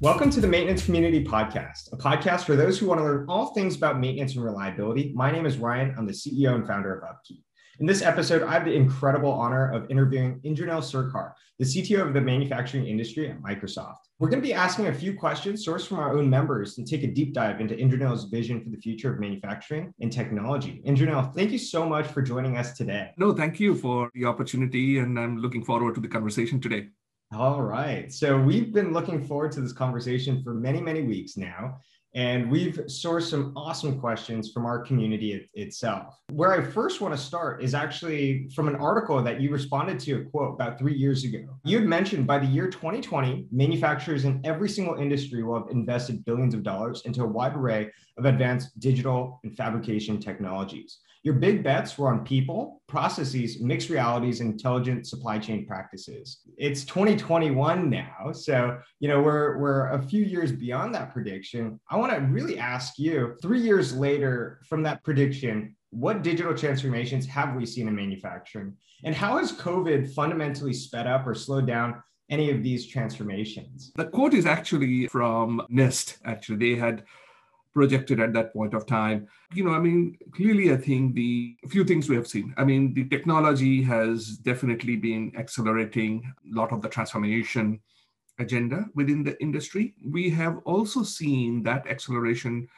Welcome to the Maintenance Community Podcast, a podcast for those who want to learn all things about maintenance and reliability. My name is Ryan. I'm the CEO and founder of Upkeep. In this episode, I have the incredible honor of interviewing Indranil Sircar, the CTO of the manufacturing industry at Microsoft. We're going to be asking a few questions sourced from our own members and take a deep dive into Indranil's vision for the future of manufacturing and technology. Indranil, thank you so much for joining us today. No, thank you for the opportunity, and I'm looking forward to the conversation today. All right. So we've been looking forward to this conversation for many, many weeks now. And we've sourced some awesome questions from our community it, itself. Where I first want to start is actually from an article that you responded to a quote about three years ago. You had mentioned by the year 2020, manufacturers in every single industry will have invested billions of dollars into a wide array of advanced digital and fabrication technologies. Your big bets were on people, processes, mixed realities, intelligent supply chain practices. It's 2021 now, so you know we're we're a few years beyond that prediction. I want to really ask you, three years later from that prediction, what digital transformations have we seen in manufacturing, and how has COVID fundamentally sped up or slowed down any of these transformations? The quote is actually from NIST. Actually, they had projected at that point of time. You know, I mean, clearly, I think the few things we have seen. I mean, the technology has definitely been accelerating a lot of the transformation agenda within the industry. We have also seen that acceleration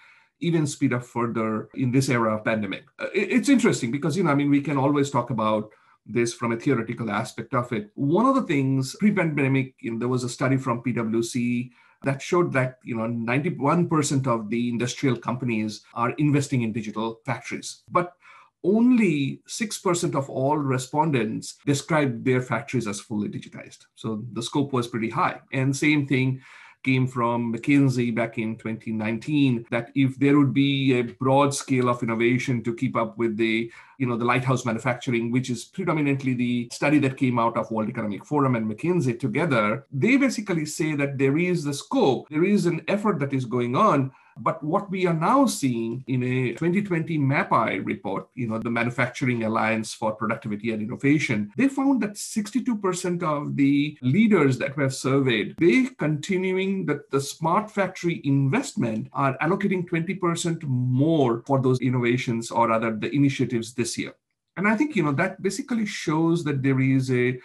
even speed up further in this era of pandemic. Uh, it's interesting because, you know, I mean, we can always talk about this from a theoretical aspect of it. One of the things pre-pandemic, you know, there was a study from PwC that showed that you know 91% of the industrial companies are investing in digital factories. But only 6% of all respondents described their factories as fully digitized. So the scope was pretty high. And same thing came from McKinsey back in 2019 that if there would be a broad scale of innovation to keep up with the you know the lighthouse manufacturing which is predominantly the study that came out of world economic forum and mckinsey together they basically say that there is the scope there is an effort that is going on but what we are now seeing in a 2020 MAPI report, you know, the Manufacturing Alliance for Productivity and Innovation, they found that 62% of the leaders that were surveyed, they continuing that the smart factory investment are allocating 20% more for those innovations or other the initiatives this year. And I think, you know, that basically shows that there is a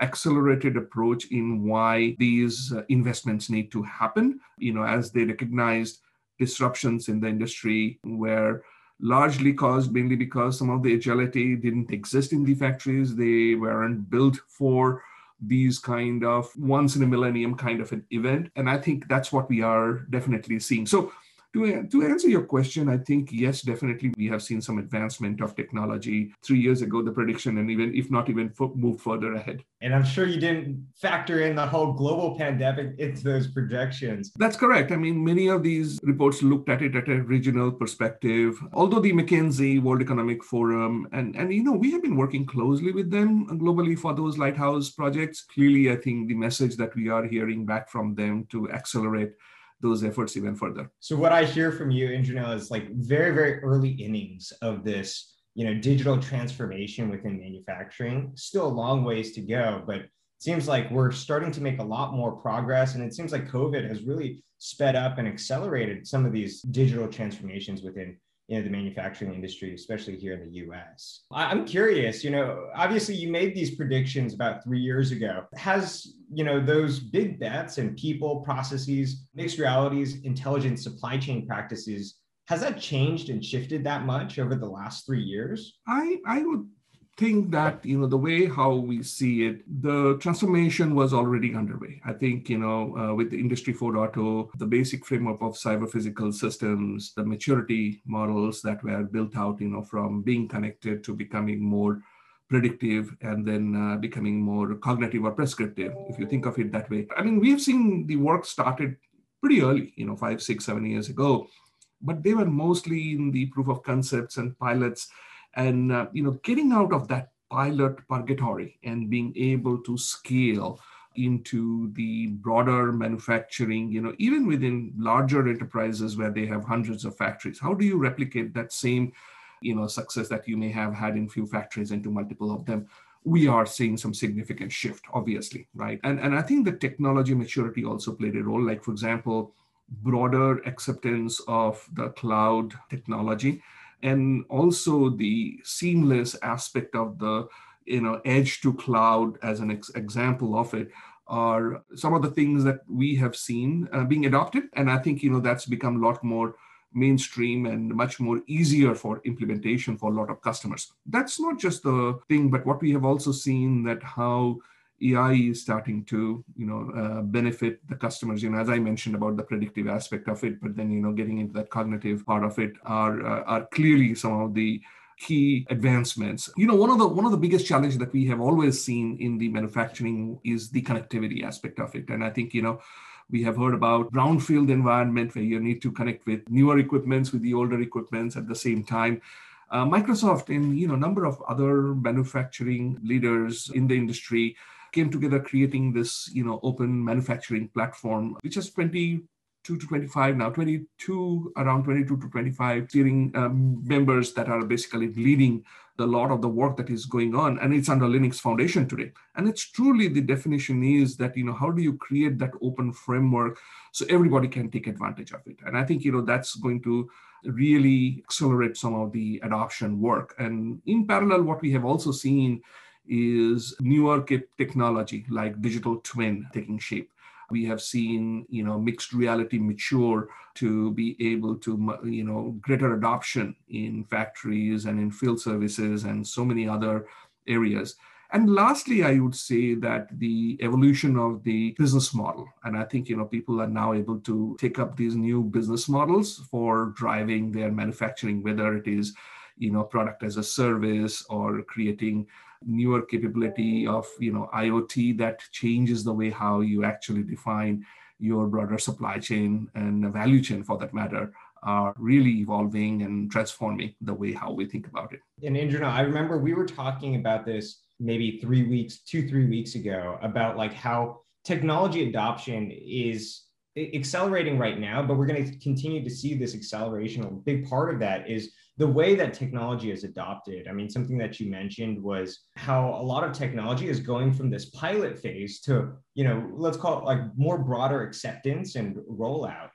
accelerated approach in why these uh, investments need to happen you know as they recognized disruptions in the industry were largely caused mainly because some of the agility didn't exist in the factories. They weren't built for these kind of once in a millennium kind of an event. And I think that's what we are definitely seeing. So to, to answer your question, I think yes, definitely we have seen some advancement of technology. Three years ago, the prediction, and even if not even f- move further ahead. And I'm sure you didn't factor in the whole global pandemic into those projections. That's correct. I mean, many of these reports looked at it at a regional perspective. Although the McKinsey World Economic Forum and and you know we have been working closely with them globally for those lighthouse projects. Clearly, I think the message that we are hearing back from them to accelerate those efforts even further. So what I hear from you, Indranil, is like very, very early innings of this, you know, digital transformation within manufacturing. Still a long ways to go, but it seems like we're starting to make a lot more progress. And it seems like COVID has really sped up and accelerated some of these digital transformations within you know the manufacturing industry especially here in the us i'm curious you know obviously you made these predictions about three years ago. Has you know those big bets and people processes mixed realities intelligent supply chain practices has that changed and shifted that much over the last three years? I i would think that you know the way how we see it the transformation was already underway. I think you know uh, with the industry 4.0 the basic framework of cyber physical systems the maturity models that were built out you know from being connected to becoming more predictive and then uh, becoming more cognitive or prescriptive if you think of it that way. I mean we have seen the work started pretty early you know five six seven years ago but they were mostly in the proof of concepts and pilots and uh, you know getting out of that pilot purgatory and being able to scale into the broader manufacturing you know even within larger enterprises where they have hundreds of factories how do you replicate that same you know success that you may have had in few factories into multiple of them we are seeing some significant shift, obviously, right? And, and I think the technology maturity also played a role. Like, for example, broader acceptance of the cloud technology and also the seamless aspect of the you know edge to cloud as an ex- example of it are some of the things that we have seen uh, being adopted and i think you know that's become a lot more mainstream and much more easier for implementation for a lot of customers. That's not just the thing, but what we have also seen that how AI is starting to, you know, uh, benefit the customers. You know, as I mentioned about the predictive aspect of it, but then you know, getting into that cognitive part of it are uh, are clearly some of the key advancements. You know, one of the one of the biggest challenges that we have always seen in the manufacturing is the connectivity aspect of it, and I think you know we have heard about brownfield environment where you need to connect with newer equipments with the older equipments at the same time. Uh, Microsoft and you know number of other manufacturing leaders in the industry came together creating this you know open manufacturing platform, which is 22 to 25 now, 22 around 22 to 25 steering um, members that are basically leading a lot of the work that is going on and it's under linux foundation today. And it's truly the definition is that you know how do you create that open framework so everybody can take advantage of it? And i think you know that's going to really accelerate some of the adoption work. And in parallel what we have also seen is newer technology like digital twin taking shape. We have seen you know mixed reality mature to be able to you know greater adoption in factories and in field services and so many other areas. And lastly i would say that the evolution of the business model and i think you know people are now able to take up these new business models for driving their manufacturing whether it is you know product as a service or creating newer capability of you know IoT that changes the way how you actually define your broader supply chain and value chain for that matter are really evolving and transforming the way how we think about it. And Indra, I remember we were talking about this maybe three weeks, two, three weeks ago about like how technology adoption is accelerating right now, but we're going to continue to see this acceleration. A big part of that is the way that technology is adopted. I mean, something that you mentioned was how a lot of technology is going from this pilot phase to, you know, let's call it like more broader acceptance and rollout.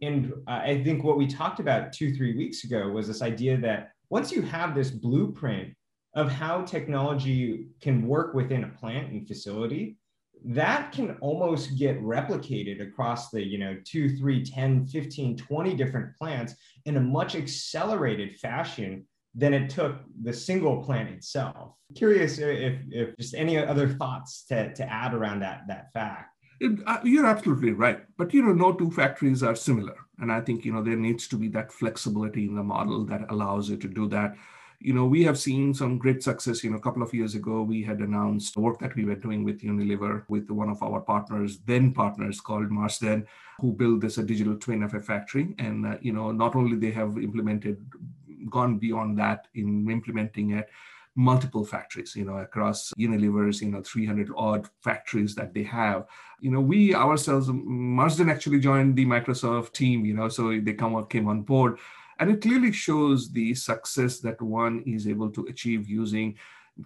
And uh, I think what we talked about two, three weeks ago was this idea that once you have this blueprint of how technology can work within a plant and facility, that can almost get replicated across the you know 2 3 10 15 20 different plants in a much accelerated fashion than it took the single plant itself. Curious if, if just any other thoughts to, to add around that that fact. It, uh, you're absolutely right but you know no two factories are similar and i think you know there needs to be that flexibility in the model that allows you to do that you know, we have seen some great success. You know, a couple of years ago, we had announced work that we were doing with Unilever with one of our partners, then partners called Marsden, who built this a digital twin of a factory. And, uh, you know, not only they have implemented, gone beyond that in implementing it, multiple factories, you know, across Unilever's, you know, 300 odd factories that they have. You know, we ourselves, Marsden actually joined the Microsoft team, you know, so they come came on board and it clearly shows the success that one is able to achieve using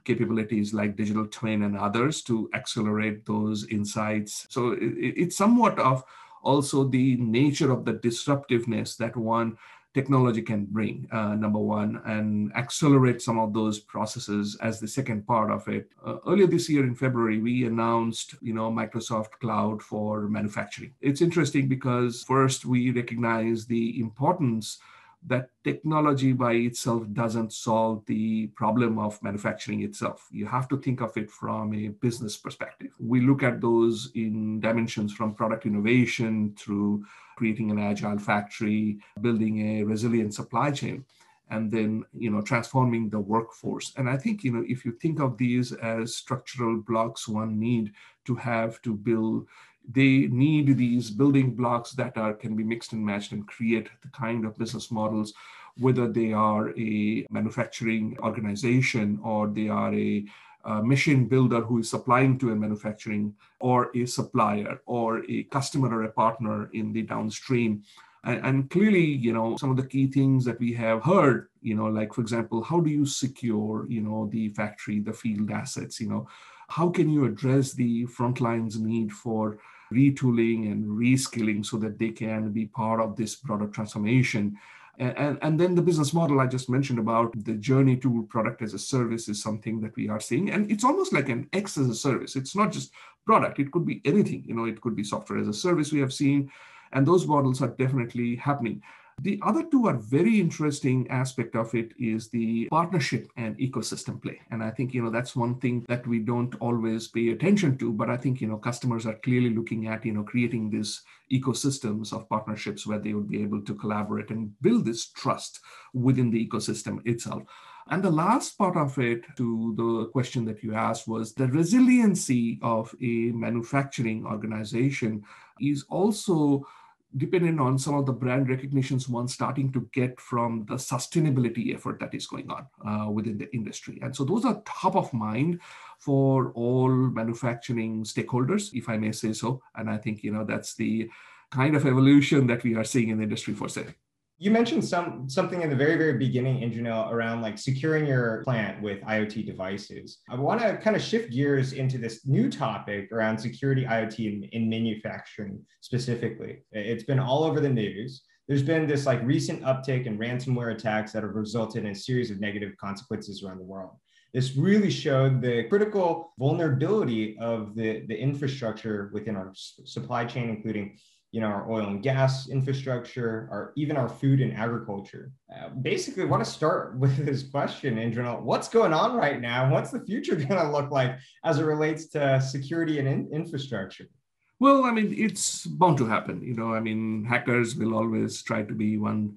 capabilities like digital twin and others to accelerate those insights. So it, it's somewhat of also the nature of the disruptiveness that one technology can bring, uh, number one, and accelerate some of those processes as the second part of it. Uh, earlier this year in February, we announced, you know, Microsoft Cloud for manufacturing. It's interesting because first we recognize the importance that technology by itself doesn't solve the problem of manufacturing itself. You have to think of it from a business perspective. We look at those in dimensions from product innovation through creating an agile factory, building a resilient supply chain and then you know transforming the workforce and i think you know if you think of these as structural blocks one need to have to build they need these building blocks that are can be mixed and matched and create the kind of business models whether they are a manufacturing organization or they are a, a machine builder who is supplying to a manufacturing or a supplier or a customer or a partner in the downstream. And, and clearly, you know, some of the key things that we have heard, you know, like for example, how do you secure, you know, the factory, the field assets, you know, how can you address the frontline's need for retooling and reskilling so that they can be part of this broader transformation? And, and, and, then the business model I just mentioned about the journey to product as a service is something that we are seeing. And it's almost like an X as a service. It's not just product, it could be anything. You know, it could be software as a service we have seen. And those models are definitely happening. The other two are very interesting aspect of it is the partnership and ecosystem play. And I think, you know, that's one thing that we don't always pay attention to, but I think, you know, customers are clearly looking at, you know, creating these ecosystems of partnerships where they would be able to collaborate and build this trust within the ecosystem itself. And the last part of it to the question that you asked was the resiliency of a manufacturing organization is also dependent on some of the brand recognitions one starting to get from the sustainability effort that is going on uh, within the industry. And so those are top of mind for all manufacturing stakeholders, if I may say so. And I think, you know, that's the kind of evolution that we are seeing in the industry for say you mentioned some something in the very very beginning Indranil around like securing your plant with iot devices. I want to kind of shift gears into this new topic around security iot in, in manufacturing specifically. It's been all over the news. There's been this like recent uptick in ransomware attacks that have resulted in a series of negative consequences around the world. This really showed the critical vulnerability of the, the infrastructure within our supply chain including you know, our oil and gas infrastructure, our even our food and agriculture. Uh, basically, I want to start with this question, Indranil. What's going on right now? What's the future going to look like as it relates to security and in- infrastructure? Well, I mean, it's bound to happen. You know, I mean, hackers will always try to be one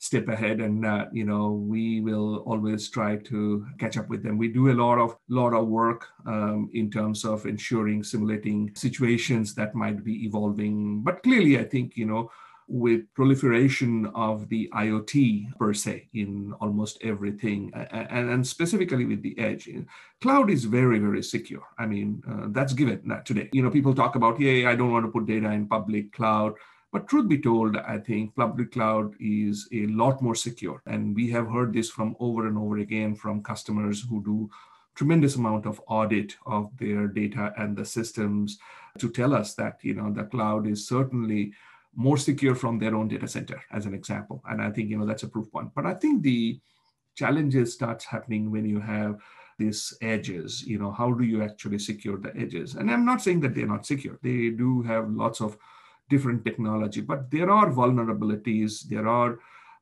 step ahead and uh, you know we will always try to catch up with them we do a lot of lot of work um, in terms of ensuring simulating situations that might be evolving but clearly i think you know with proliferation of the IoT per se in almost everything, and, and specifically with the edge, cloud is very, very secure. I mean, uh, that's given today. You know, people talk about, yeah, I don't want to put data in public cloud. But truth be told, I think public cloud is a lot more secure. And we have heard this from over and over again from customers who do tremendous amount of audit of their data and the systems to tell us that you know the cloud is certainly more secure from their own data center as an example. And i think you know that's a proof point. But i think the challenges starts happening when you have these edges. You know how do you actually secure the edges? And i'm not saying that they're not secure. They do have lots of different technology. But there are vulnerabilities, there are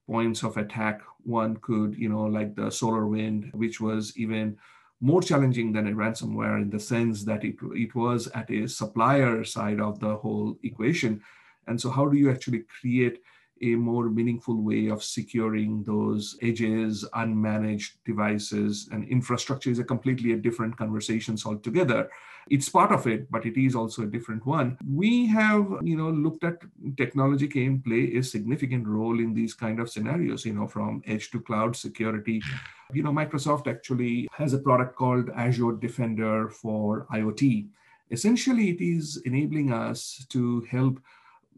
points of attack. One could, you know, like the solar wind, which was even more challenging than a ransomware in the sense that it, it was at a supplier side of the whole equation. And so, how do you actually create a more meaningful way of securing those edges, unmanaged devices, and infrastructure is a completely a different conversations altogether. It's part of it, but it is also a different one. We have, you know, looked at technology can play a significant role in these kind of scenarios, you know, from edge to cloud security. You know, Microsoft actually has a product called Azure Defender for IoT. Essentially, it is enabling us to help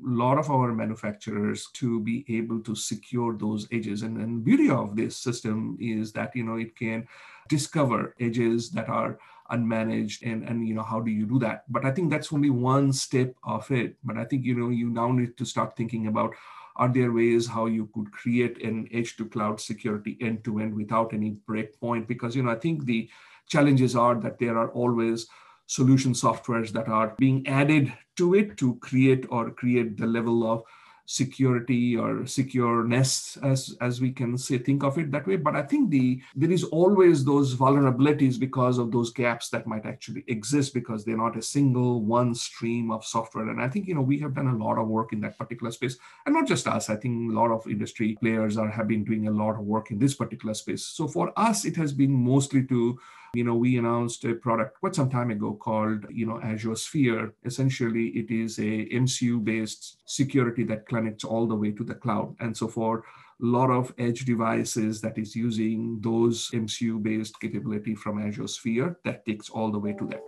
lot of our manufacturers to be able to secure those edges. And, and the beauty of this system is that you know it can discover edges that are unmanaged and and you know how do you do that? But i think that's only one step of it. But i think you know you now need to start thinking about are there ways how you could create an edge to cloud security end to end without any breakpoint? Because you know i think the challenges are that there are always solution softwares that are being added to it to create or create the level of security or secureness as as we can say think of it that way. But i think the there is always those vulnerabilities because of those gaps that might actually exist because they're not a single one stream of software. And i think you know we have done a lot of work in that particular space. And not just us. I think a lot of industry players are have been doing a lot of work in this particular space. So for us it has been mostly to you know we announced a product quite some time ago called you know azure sphere. Essentially it is a mcu based security that connects all the way to the cloud. And so for a lot of edge devices that is using those mcu based capability from azure sphere that takes all the way to that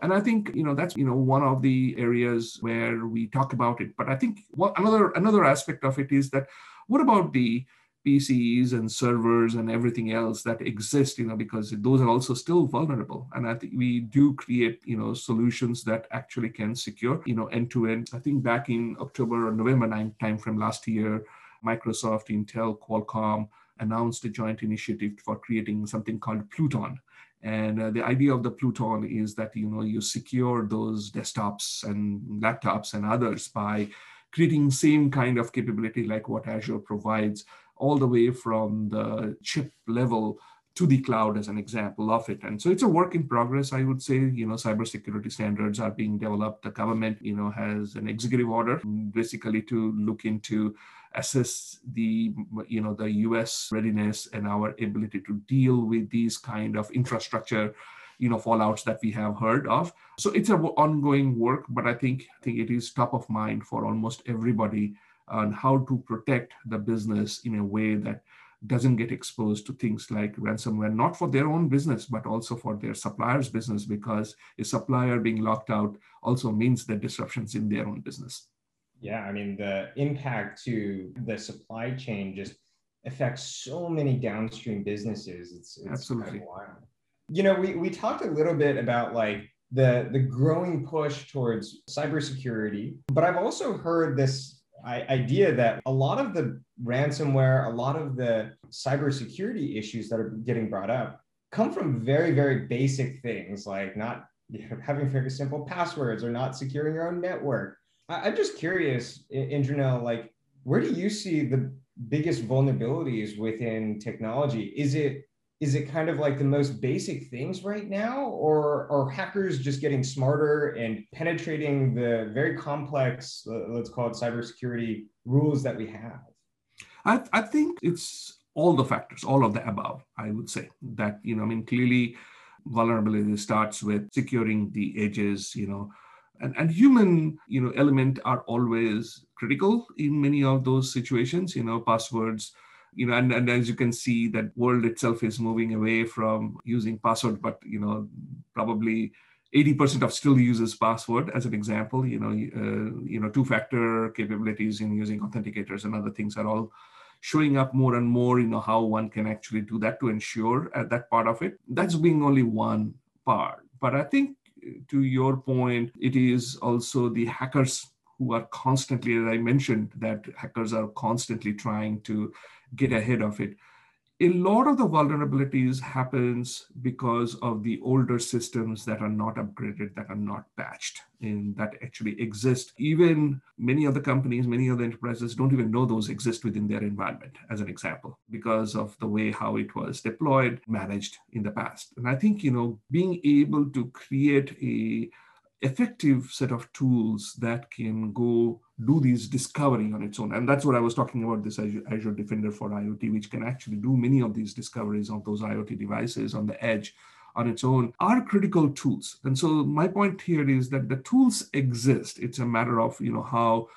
And I think you know that's you know one of the areas where we talk about it. But I think what another another aspect of it is that what about the PCs and servers and everything else that exist, you know, because those are also still vulnerable. And I think we do create, you know, solutions that actually can secure, you know, end to end. I think back in October or November 9 timeframe last year, Microsoft, Intel, Qualcomm announced a joint initiative for creating something called Pluton. And uh, the idea of the Pluton is that you know you secure those desktops and laptops and others by creating same kind of capability like what Azure provides all the way from the chip level to the cloud as an example of it. And so it's a work in progress, I would say. You know, cybersecurity standards are being developed. The government, you know, has an executive order basically to look into assess the you know the US readiness and our ability to deal with these kind of infrastructure you know fallouts that we have heard of so it's an ongoing work but i think i think it is top of mind for almost everybody on how to protect the business in a way that doesn't get exposed to things like ransomware, not for their own business, but also for their supplier's business, because a supplier being locked out also means the disruptions in their own business. Yeah, I mean, the impact to the supply chain just affects so many downstream businesses. It's, it's absolutely wild. You know, we, we talked a little bit about like the, the growing push towards cybersecurity, but I've also heard this idea that a lot of the ransomware, a lot of the cybersecurity issues that are getting brought up come from very, very basic things like not having very simple passwords or not securing your own network. I, am just curious, Indranil, like where do you see the biggest vulnerabilities within technology? Is it is it kind of like the most basic things right now or are hackers just getting smarter and penetrating the very complex uh, let's call it cybersecurity rules that we have? I, I think it's all the factors all of the above i would say. That you know i mean clearly vulnerability starts with securing the edges you know. And, and human you know element are always critical in many of those situations you know passwords you know and, and as you can see that world itself is moving away from using password but you know probably 80% of still uses password as an example you know uh, you know two factor capabilities in using authenticators and other things are all showing up more and more you know how one can actually do that to ensure uh, that part of it. That's being only one part. But i think to your point it is also the hackers who are constantly as i mentioned that hackers are constantly trying to get ahead of it. A lot of the vulnerabilities happens because of the older systems that are not upgraded, that are not patched, and that actually exist. Even many of the companies, many of the enterprises don't even know those exist within their environment, as an example, because of the way how it was deployed, managed in the past. And I think, you know, being able to create a effective set of tools that can go do these discovery on its own. And that's what I was talking about this Azure, Azure, Defender for IoT, which can actually do many of these discoveries of those IoT devices on the edge on its own are critical tools. And so my point here is that the tools exist. It's a matter of, you know, how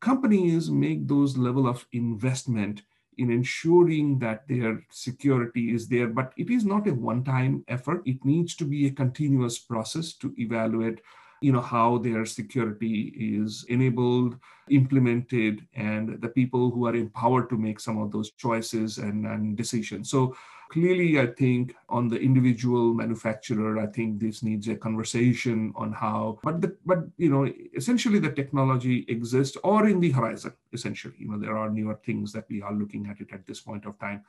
companies make those level of investment in ensuring that their security is there. But it is not a one-time effort. It needs to be a continuous process to evaluate you know how their security is enabled implemented and the people who are empowered to make some of those choices and, and decisions. So clearly i think on the individual manufacturer i think this needs a conversation on how but the, but you know essentially the technology exists or in the horizon essentially. You know there are newer things that we are looking at it at this point of time.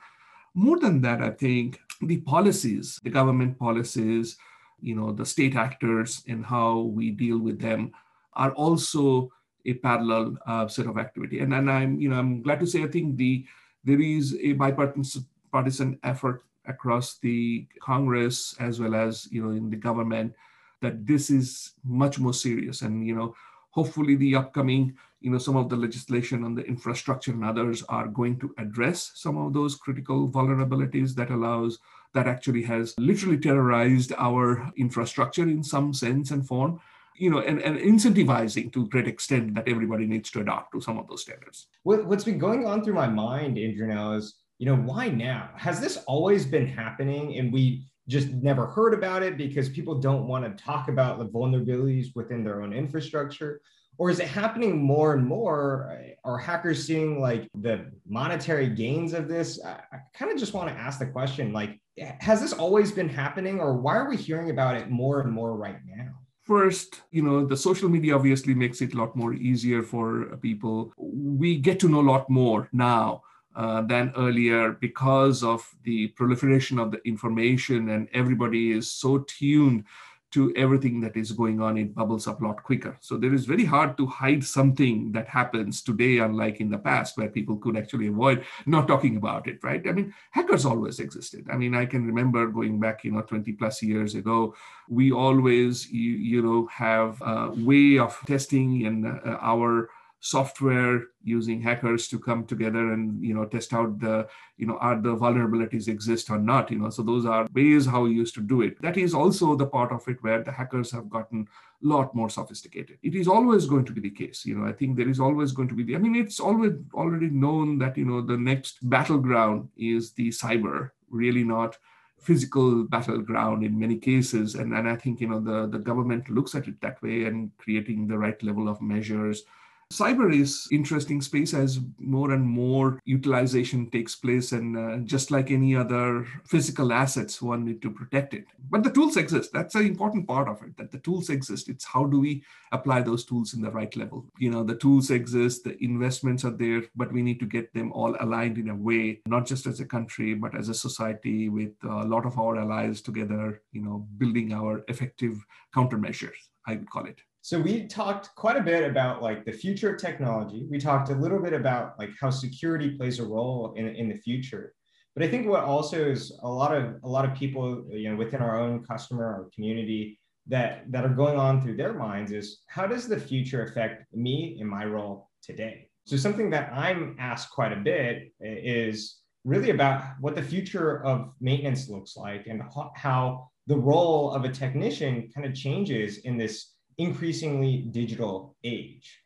More than that i think the policies the government policies you know the state actors and how we deal with them are also a parallel uh, set of activity. And, and i'm you know i'm glad to say i think the there is a bipartisan effort across the congress as well as you know in the government that this is much more serious. And you know hopefully the upcoming you know some of the legislation on the infrastructure and others are going to address some of those critical vulnerabilities that allows that actually has literally terrorized our infrastructure in some sense and form you know, and, and incentivizing to a great extent that everybody needs to adopt to some of those standards. What, what's been going on through my mind, Indranil is, you know, why now? Has this always been happening? And we just never heard about it because people don't want to talk about the vulnerabilities within their own infrastructure? Or is it happening more and more? Are hackers seeing like the monetary gains of this? I, I kind of just want to ask the question like, has this always been happening, or why are we hearing about it more and more right now? First, you know, the social media obviously makes it a lot more easier for people. We get to know a lot more now uh, than earlier because of the proliferation of the information, and everybody is so tuned to everything that is going on, it bubbles up a lot quicker. So there is very hard to hide something that happens today, unlike in the past, where people could actually avoid not talking about it, right? I mean, hackers always existed. I mean, I can remember going back, you know, 20 plus years ago, we always, you, you know, have a way of testing in uh, our software using hackers to come together and you know test out the you know are the vulnerabilities exist or not you know. So those are ways how we used to do it. That is also the part of it where the hackers have gotten a lot more sophisticated. It is always going to be the case you know. I think there is always going to be the i mean it's always already known that you know the next battleground is the cyber really not physical battleground in many cases. And, and i think you know the, the government looks at it that way and creating the right level of measures Cyber is interesting space as more and more utilization takes place, and uh, just like any other physical assets, one need to protect it. But the tools exist. That's an important part of it. That the tools exist. It's how do we apply those tools in the right level? You know, the tools exist, the investments are there, but we need to get them all aligned in a way, not just as a country, but as a society with a lot of our allies together. You know, building our effective countermeasures. I would call it. So we talked quite a bit about like the future of technology. We talked a little bit about like how security plays a role in, in the future. But I think what also is a lot of a lot of people, you know, within our own customer or community that that are going on through their minds is how does the future affect me in my role today? So something that I'm asked quite a bit eh, is really about what the future of maintenance looks like and how the role of a technician kind of changes in this increasingly digital age.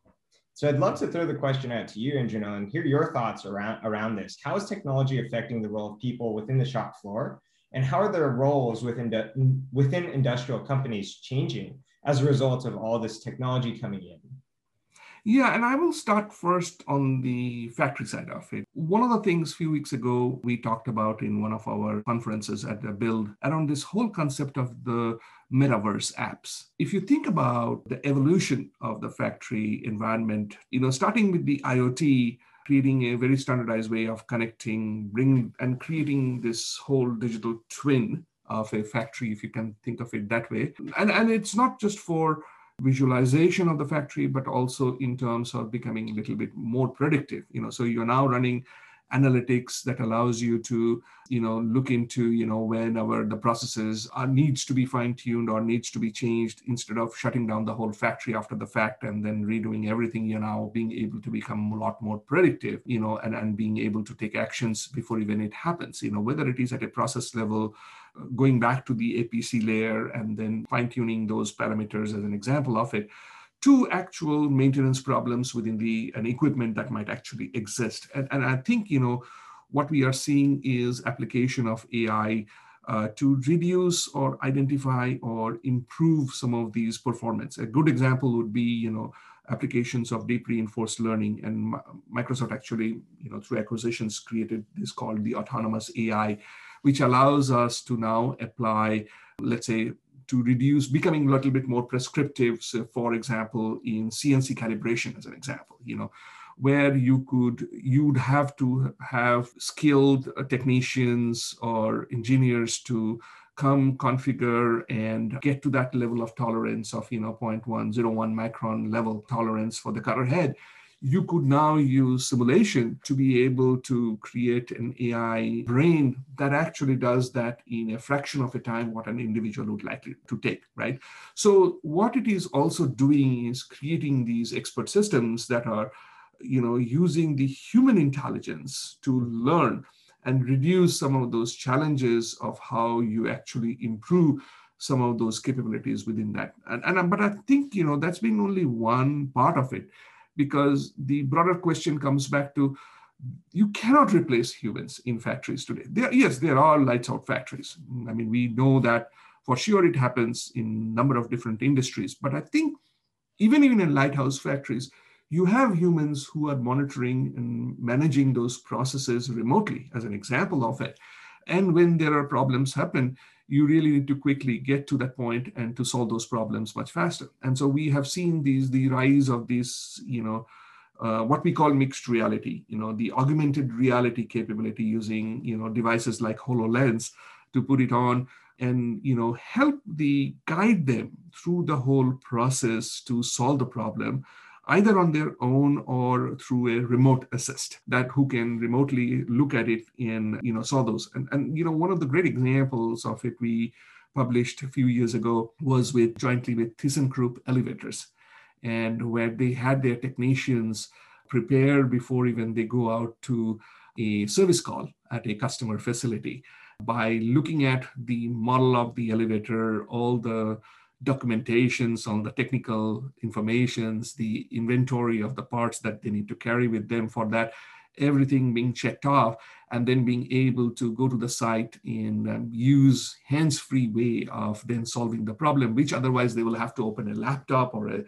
So I'd love to throw the question out to you, Anjana, and hear your thoughts around, around this. How is technology affecting the role of people within the shop floor? And how are their roles within, within industrial companies changing as a result of all this technology coming in? Yeah, and I will start first on the factory side of it. One of the things a few weeks ago we talked about in one of our conferences at the Build around this whole concept of the metaverse apps. If you think about the evolution of the factory environment, you know, starting with the IoT, creating a very standardized way of connecting, bring and creating this whole digital twin of a factory, if you can think of it that way. And, and it's not just for visualization of the factory, but also in terms of becoming a little bit more predictive. You know, so you're now running analytics that allows you to you know look into you know whenever the processes are needs to be fine tuned or needs to be changed instead of shutting down the whole factory after the fact and then redoing everything. You're now being able to become a lot more predictive you know and, and being able to take actions before even it happens. You know whether it is at a process level going back to the apc layer and then fine tuning those parameters as an example of it to actual maintenance problems within the an equipment that might actually exist. And, and I think, you know, what we are seeing is application of AI uh, to reduce or identify or improve some of these performance. A good example would be, you know, applications of deep reinforced learning. And Microsoft actually, you know, through acquisitions created this called the autonomous AI, which allows us to now apply, let's say, to reduce becoming a little bit more prescriptive so for example in cnc calibration as an example you know where you could you'd have to have skilled uh, technicians or engineers to come configure and get to that level of tolerance of you know 0.101 micron level tolerance for the cutter head you could now use simulation to be able to create an AI brain that actually does that in a fraction of a time what an individual would likely to take, right? So what it is also doing is creating these expert systems that are, you know, using the human intelligence to learn and reduce some of those challenges of how you actually improve some of those capabilities within that. And, and but I think you know that's been only one part of it because the broader question comes back to you cannot replace humans in factories today. There, yes, there are lights out factories. I mean, we know that for sure it happens in a number of different industries. But I think even even in lighthouse factories, you have humans who are monitoring and managing those processes remotely, as an example of it. And when there are problems happen, you really need to quickly get to that point and to solve those problems much faster. And so we have seen these the rise of these, you know, uh, what we call mixed reality, you know, the augmented reality capability using, you know, devices like HoloLens to put it on and, you know, help the guide them through the whole process to solve the problem either on their own or through a remote assist that who can remotely look at it and you know solve those. And, and you know one of the great examples of it we published a few years ago was with jointly with thyssenkrupp elevators and where they had their technicians prepare before even they go out to a service call at a customer facility. By looking at the model of the elevator all the documentations on the technical informations, the inventory of the parts that they need to carry with them for that, everything being checked off, and then being able to go to the site and um, use hands-free way of then solving the problem, which otherwise they will have to open a laptop or a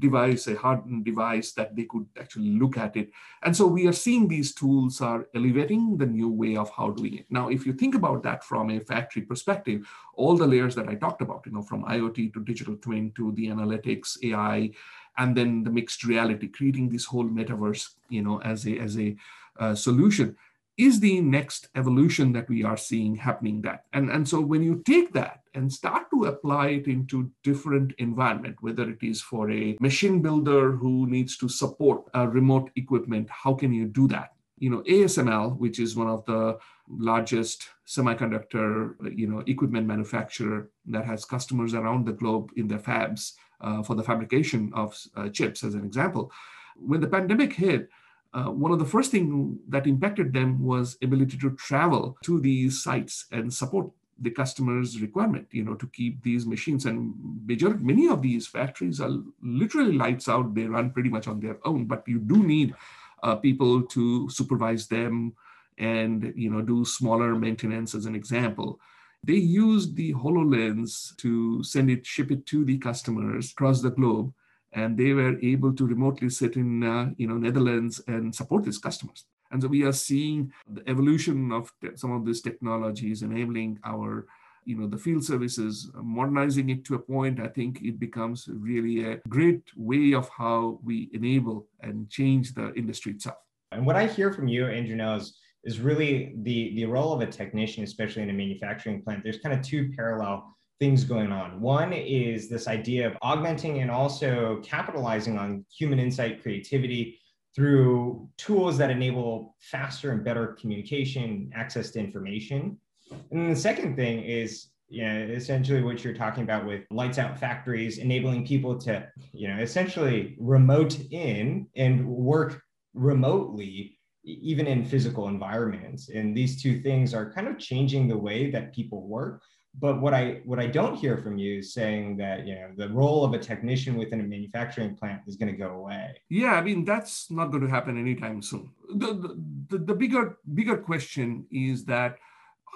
device, a hardened device that they could actually look at it. And so we are seeing these tools are elevating the new way of how doing it. Now, if you think about that from a factory perspective, all the layers that I talked about, you know, from IoT to digital twin to the analytics, AI, and then the mixed reality, creating this whole metaverse, you know, as a as a uh, solution is the next evolution that we are seeing happening that and, and so when you take that and start to apply it into different environment whether it is for a machine builder who needs to support a remote equipment how can you do that? You know asml which is one of the largest semiconductor you know equipment manufacturer that has customers around the globe in their fabs uh, for the fabrication of uh, chips as an example. When the pandemic hit uh, one of the first things that impacted them was ability to travel to these sites and support the customer's requirement you know to keep these machines. And major, many of these factories are literally lights out. They run pretty much on their own but you do need uh, people to supervise them and you know do smaller maintenance as an example. They used the hololens to send it ship it to the customers across the globe and they were able to remotely sit in uh, you know Netherlands and support these customers. And so we are seeing the evolution of some of these technologies enabling our you know the field services modernizing it to a point i think it becomes really a great way of how we enable and change the industry itself and what i hear from you Indranil is is really the the role of a technician especially in a manufacturing plant there's kind of two parallel things going on. One is this idea of augmenting and also capitalizing on human insight creativity through tools that enable faster and better communication, access to information. And then the second thing is you know, essentially what you're talking about with lights out factories, enabling people to, you know, essentially remote in and work remotely, even in physical environments. And these two things are kind of changing the way that people work but what I what I don't hear from you is saying that you know the role of a technician within a manufacturing plant is going to go away. Yeah, I mean that's not going to happen anytime soon. The, the, the bigger bigger question is that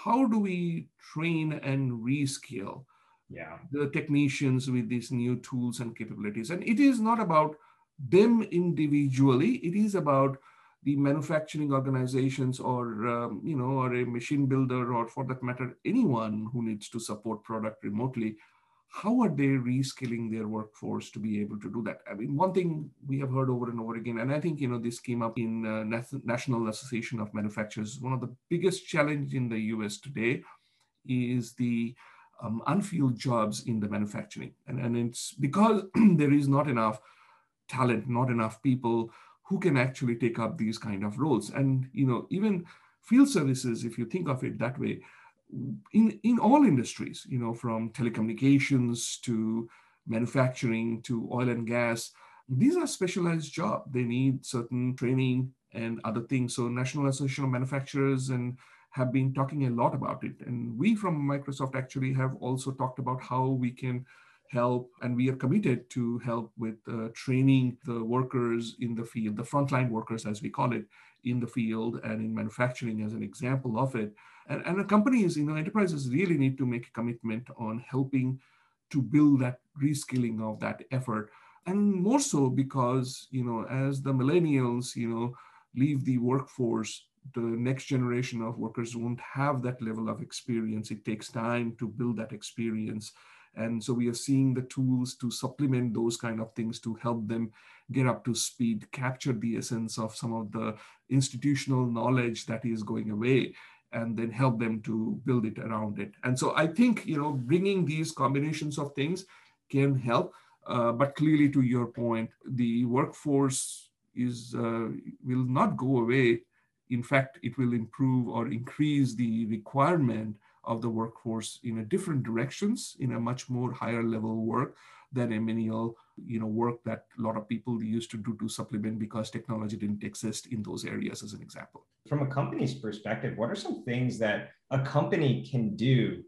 how do we train and reskill yeah. the technicians with these new tools and capabilities? And it is not about them individually. It is about the manufacturing organizations or um, you know or a machine builder or for that matter anyone who needs to support product remotely how are they reskilling their workforce to be able to do that? I mean one thing we have heard over and over again and i think you know this came up in uh, national association of manufacturers one of the biggest challenge in the us today is the um, unfilled jobs in the manufacturing. And, and it's because there is not enough talent not enough people who can actually take up these kind of roles. And you know, even field services, if you think of it that way, in, in all industries, you know, from telecommunications to manufacturing to oil and gas, these are specialized jobs. They need certain training and other things. So National Association of Manufacturers and have been talking a lot about it. And we from Microsoft actually have also talked about how we can help, and we are committed to help with uh, training the workers in the field, the frontline workers, as we call it, in the field and in manufacturing as an example of it. And, and companies, you know, enterprises really need to make a commitment on helping to build that reskilling of that effort. And more so because, you know, as the millennials, you know, leave the workforce, the next generation of workers won't have that level of experience. It takes time to build that experience. And so we are seeing the tools to supplement those kind of things to help them get up to speed, capture the essence of some of the institutional knowledge that is going away and then help them to build it around it. And so I think, you know, bringing these combinations of things can help. Uh, but clearly, to your point, the workforce is uh, will not go away. In fact, it will improve or increase the requirement of the workforce in a different directions, in a much more higher level work than a menial you know work that a lot of people used to do to supplement because technology didn't exist in those areas as an example. From a company's perspective what are some things that a company can do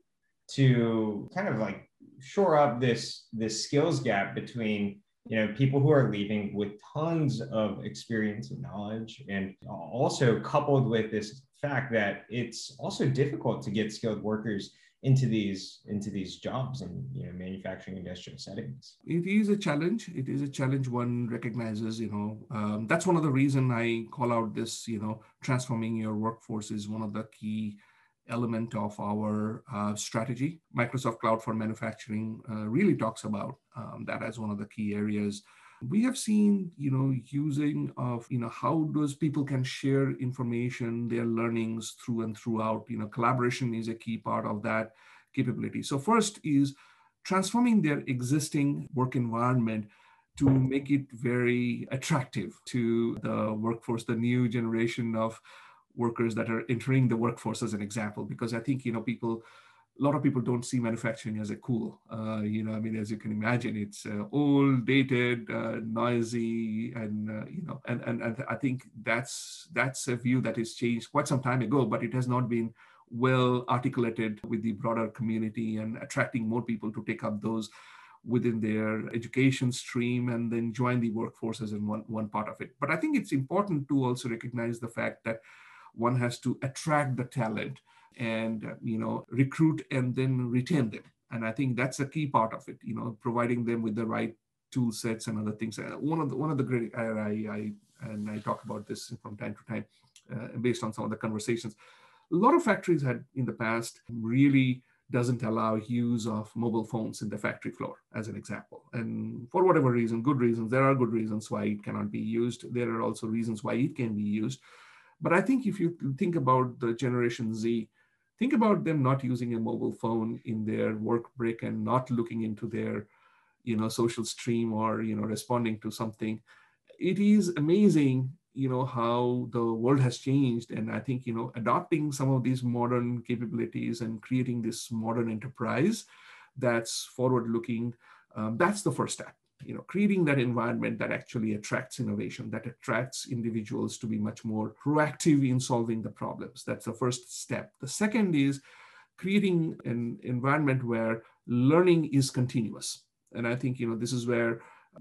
to kind of like shore up this this skills gap between you know people who are leaving with tons of experience and knowledge and also coupled with this fact that it's also difficult to get skilled workers into these into these jobs in you know manufacturing industrial settings. It is a challenge. It is a challenge one recognizes you know. Um, that's one of the reason i call out this you know transforming your workforce is one of the key element of our uh, strategy. Microsoft cloud for manufacturing uh, really talks about um, that as one of the key areas we have seen you know using of you know how those people can share information their learnings through and throughout. You know collaboration is a key part of that capability. So first is transforming their existing work environment to make it very attractive to the workforce the new generation of workers that are entering the workforce as an example. Because i think you know people a lot of people don't see manufacturing as a cool. Uh, you know, I mean, as you can imagine, it's uh, old, dated, uh, noisy, and uh, you know, and, and and I think that's that's a view that has changed quite some time ago, but it has not been well articulated with the broader community and attracting more people to take up those within their education stream and then join the workforce as in one, one part of it. But I think it's important to also recognize the fact that one has to attract the talent and uh, you know recruit and then retain them. And i think that's a key part of it you know providing them with the right tool sets and other things. Uh, one of the one of the great I, I, and i talk about this from time to time uh, based on some of the conversations. A lot of factories had in the past really doesn't allow use of mobile phones in the factory floor as an example. And for whatever reason good reasons there are good reasons why it cannot be used. There are also reasons why it can be used. But i think if you think about the generation z think about them not using a mobile phone in their work break and not looking into their you know social stream or you know responding to something. It is amazing you know how the world has changed. And i think you know adopting some of these modern capabilities and creating this modern enterprise that's forward looking um, that's the first step you know creating that environment that actually attracts innovation that attracts individuals to be much more proactive in solving the problems. That's the first step. The second is creating an environment where learning is continuous. And i think you know this is where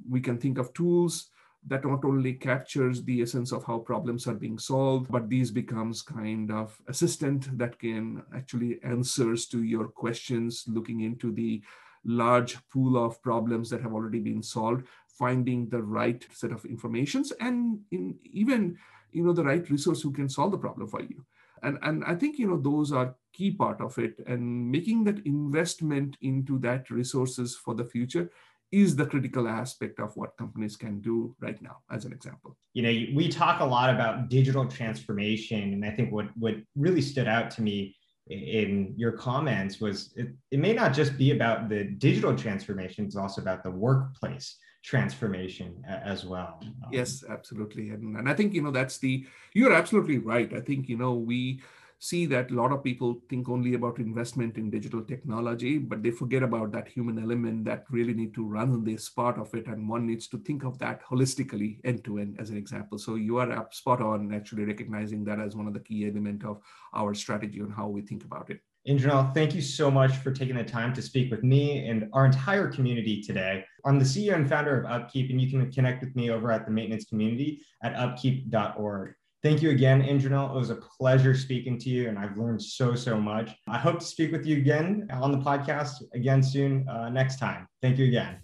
we can think of tools that not only captures the essence of how problems are being solved but these becomes kind of assistant that can actually answers to your questions looking into the large pool of problems that have already been solved, finding the right set of informations and in even you know the right resource who can solve the problem for you. And, and I think you know those are key part of it and making that investment into that resources for the future is the critical aspect of what companies can do right now as an example you know we talk a lot about digital transformation and i think what what really stood out to me in your comments was it, it may not just be about the digital transformation it's also about the workplace transformation as well. Yes absolutely. And, and i think you know that's the you're absolutely right. I think you know we see that a lot of people think only about investment in digital technology, but they forget about that human element that really need to run this part of it. And one needs to think of that holistically end to end as an example. So you are spot on actually recognizing that as one of the key element of our strategy on how we think about it. Indranil, thank you so much for taking the time to speak with me and our entire community today. I'm the CEO and founder of Upkeep, and you can connect with me over at the maintenance community at upkeep.org. Thank you again, Indranil. It was a pleasure speaking to you, and I've learned so, so much. I hope to speak with you again on the podcast again soon uh, next time. Thank you again.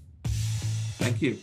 Thank you.